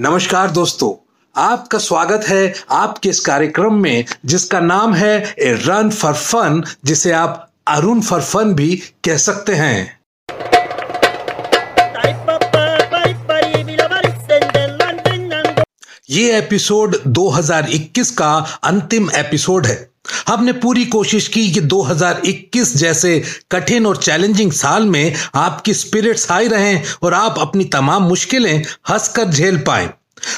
नमस्कार दोस्तों, आपका स्वागत है आपके इस कार्यक्रम में, जिसका नाम है ए रन फॉर फन, जिसे आप अरुण फॉर फन भी कह सकते हैं। ये एपिसोड 2021 का अंतिम एपिसोड है। हमने पूरी कोशिश की कि 2021 जैसे कठिन और चैलेंजिंग साल में आपकी स्पिरिट्स हाई रहें और आप अपनी तमाम मुश्किलें हंसकर झेल पाए।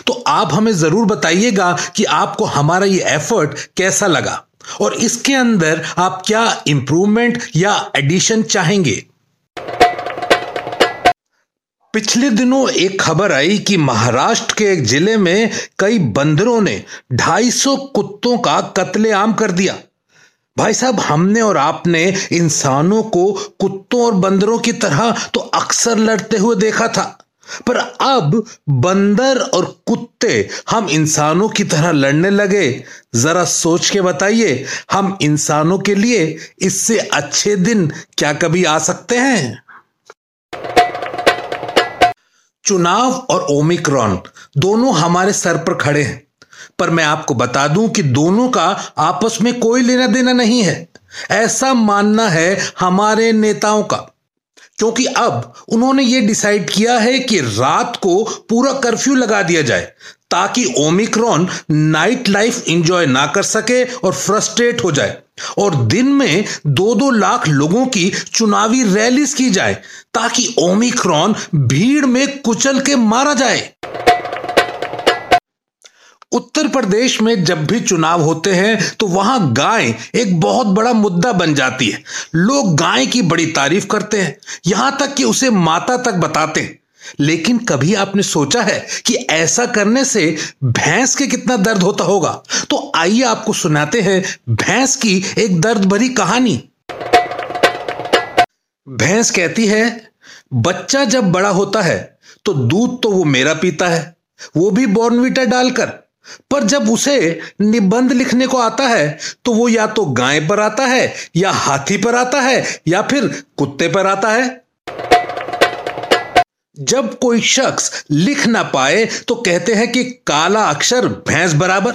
तो आप हमें ज़रूर बताइएगा कि आपको हमारा ये एफर्ट कैसा लगा और इसके अंदर आप क्या इंप्रूवमेंट या एडिशन चाहेंगे। पिछले दिनों एक खबर आई कि महाराष्ट्र के एक ज़िले में कई बंदरों ने 250 कुत्तों का कत्लेआम कर दिया। भाई साहब, हमने और आपने इंसानों को कुत्तों और बंदरों की तरह तो अक्सर लड़ते हुए देखा था। पर अब बंदर और कुत्ते हम इंसानों की तरह लड़ने लगे। जरा सोच के बताइए, हम इंसानों के लिए इससे अच्छे दिन क्या कभी आ सकते हैं? चुनाव और ओमिक्रॉन दोनों हमारे सर पर खड़े हैं। पर मैं आपको बता दूँ कि दोनों का आपस में कोई लेना देना नहीं है। ऐसा मानना है हमारे नेताओं का। क्योंकि अब उन्होंने ये डिसाइड किया है कि रात को पूरा कर्फ्यू लगा दिया जाए, ताकि ओमिक्रॉन नाइट लाइफ एंजॉय ना कर सके और फ्रस्ट्रेट हो जाए। और दिन में दो दो लाख लोगों की चुनावी रैलीज की जाए ताकि ओमिक्रॉन भीड़ में कुचल के मारा जाए। उत्तर प्रदेश में जब भी चुनाव होते हैं तो वहाँ गाय एक बहुत बड़ा मुद्दा बन जाती है। लोग गाय की बड़ी तारीफ़ करते हैं। यहाँ तक कि उसे माता तक बताते हैं। लेकिन कभी आपने सोचा है कि ऐसा करने से भैंस के कितना दर्द होता होगा? तो आइए आपको सुनाते हैं भैंस की एक दर्द भरी कहानी। भैंस कहती है, बच्चा जब बड़ा होता है तो दूध तो वो मेरा पीता है, वो भी बॉर्नविटा डालकर। पर जब उसे निबंध लिखने को आता है तो वो या तो गाय पर आता है, या हाथी पर आता है, या फिर कुत्ते पर आता है। जब कोई शख्स लिख ना पाए तो कहते हैं कि काला अक्षर भैंस बराबर।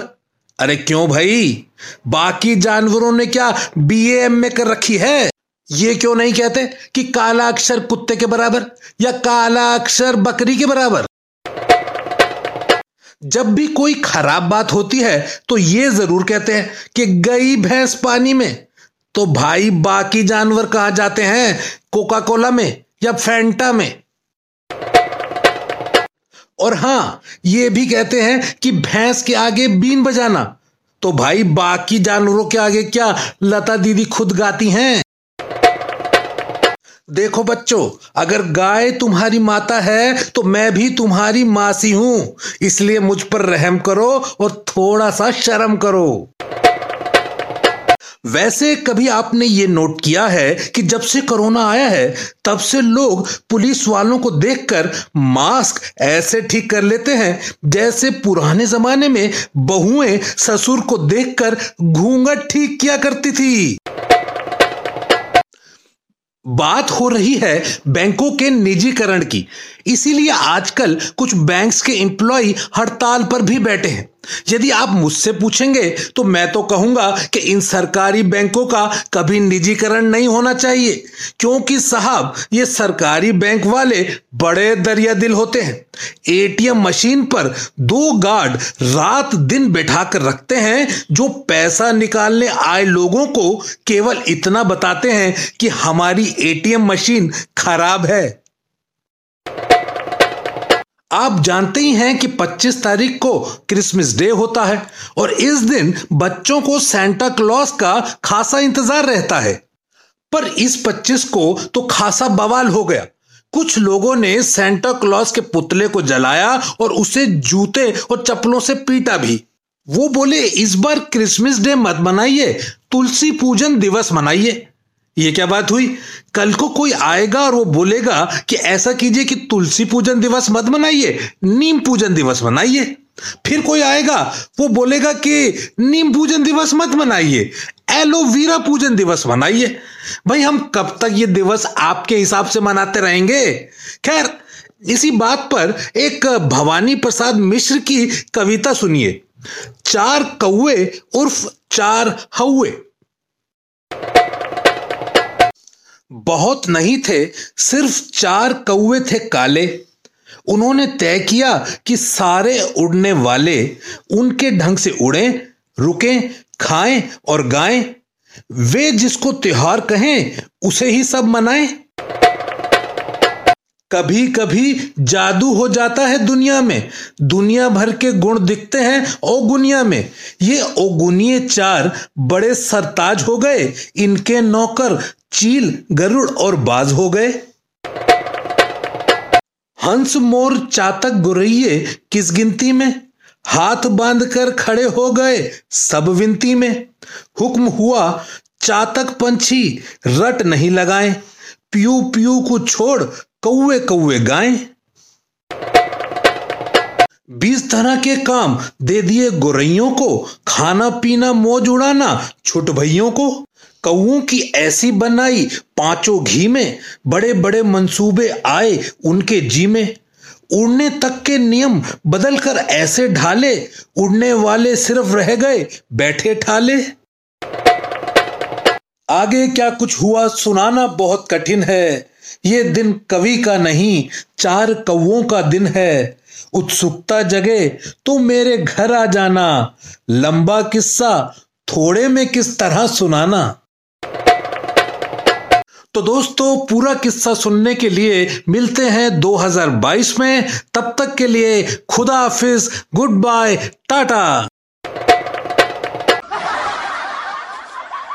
अरे क्यों भाई? बाकी जानवरों ने क्या बीएम में कर रखी है? ये क्यों नहीं कहते कि काला अक्षर कुत्ते के बराबर या काला अक्षर बकरी के बराबर? जब भी कोई खराब बात होती है तो ये ज़रूर कहते हैं कि गई भैंस पानी में। तो भाई बाकी जानवर कहा जाते हैं? कोका कोला में या फैंटा में? और हाँ, ये भी कहते हैं कि भैंस के आगे बीन बजाना। तो भाई, बाकी जानवरों के आगे क्या लता दीदी खुद गाती हैं? देखो बच्चों, अगर गाय तुम्हारी माता है तो मैं भी तुम्हारी मासी हूँ। इसलिए मुझ पर रहम करो और थोड़ा सा शर्म करो। वैसे कभी आपने ये नोट किया है कि जब से कोरोना आया है, तब से लोग पुलिस वालों को देखकर मास्क ऐसे ठीक कर लेते हैं जैसे पुराने जमाने में बहुएँ ससुर को देखकर घूंघट ठीक किया करती थी। बात हो रही है बैंकों के निजीकरण की। इसीलिए आजकल कुछ बैंक्स के एम्प्लॉय हड़ताल पर भी बैठे हैं। यदि आप मुझसे पूछेंगे तो मैं तो कहूँगा कि इन सरकारी बैंकों का कभी निजीकरण नहीं होना चाहिए, क्योंकि साहब, ये सरकारी बैंक वाले बड़े दरिया दिल होते हैं। एटीएम मशीन पर दो गार्ड रात दिन बैठा कर रखते हैं, जो पैसा निकालने आए लोगों को केवल इतना बताते हैं कि हमारी एटीएम मशीन खराब है। आप जानते ही हैं कि 25 तारीख को क्रिसमस डे होता है और इस दिन बच्चों को सेंटा क्लॉज का खासा इंतज़ार रहता है। पर इस 25 को तो खासा बवाल हो गया। कुछ लोगों ने सेंटा क्लॉज के पुतले को जलाया और उसे जूते और चप्पलों से पीटा भी। वो बोले, इस बार क्रिसमस डे मत मनाइए, तुलसी पूजन दिवस मनाइए। ये क्या बात हुई? कल को कोई आएगा और वो बोलेगा कि ऐसा कीजिए कि तुलसी पूजन दिवस मत मनाइए, नीम पूजन दिवस मनाइए। फिर कोई आएगा, वो बोलेगा कि नीम पूजन दिवस मत मनाइए एलोवीरा पूजन दिवस मनाइए। भाई, हम कब तक ये दिवस आपके हिसाब से मनाते रहेंगे? खैर, इसी बात पर एक भवानी प्रसाद मिश्र की कविता सुनिए। चार कौए उर्फ़ चार हौए बहुत नहीं थे, सिर्फ़ चार कौए थे काले। उन्होंने तय किया कि सारे उड़ने वाले उनके ढंग से उड़े, रुके, खाएँ और गाएँ। वे जिसको त्योहार कहें, उसे ही सब मनाएँ। कभी कभी जादू हो जाता है दुनिया में। दुनिया भर के गुण दिखते हैं ओगुनिया में। ये ओगुनिये चार बड़े सरताज हो गए। इनके नौकर चील, गरुड़ और बाज हो गए। हंस मोर चातक गुरैये किस गिनती में? हाथ बांधकर खड़े हो गए सब विनती में। हुक्म हुआ, चातक पंछी रट नहीं लगाएँ। प्यू प्यू को छोड़ कौए कौए गाएँ। बीस तरह के काम दे दिए गोरैयों को। खाना पीना, मौज उड़ाना, छुट भैयों को। कौओं की ऐसी बनाई पाँचों घी में बड़े बड़े मंसूबे आए उनके जी में। उड़ने तक के नियम बदलकर ऐसे ढाले, उड़ने वाले सिर्फ़ रह गए, बैठे ठाले। आगे क्या कुछ हुआ सुनाना बहुत कठिन है। ये दिन कवि का नहीं, चार कौओं का दिन है। उत्सुकता जगे तो मेरे घर आ जाना, लंबा किस्सा थोड़े में किस तरह सुनाना। तो दोस्तों, पूरा किस्सा सुनने के लिए मिलते हैं 2022 में। तब तक के लिए खुदा हाफिज, गुड बाय, टाटा।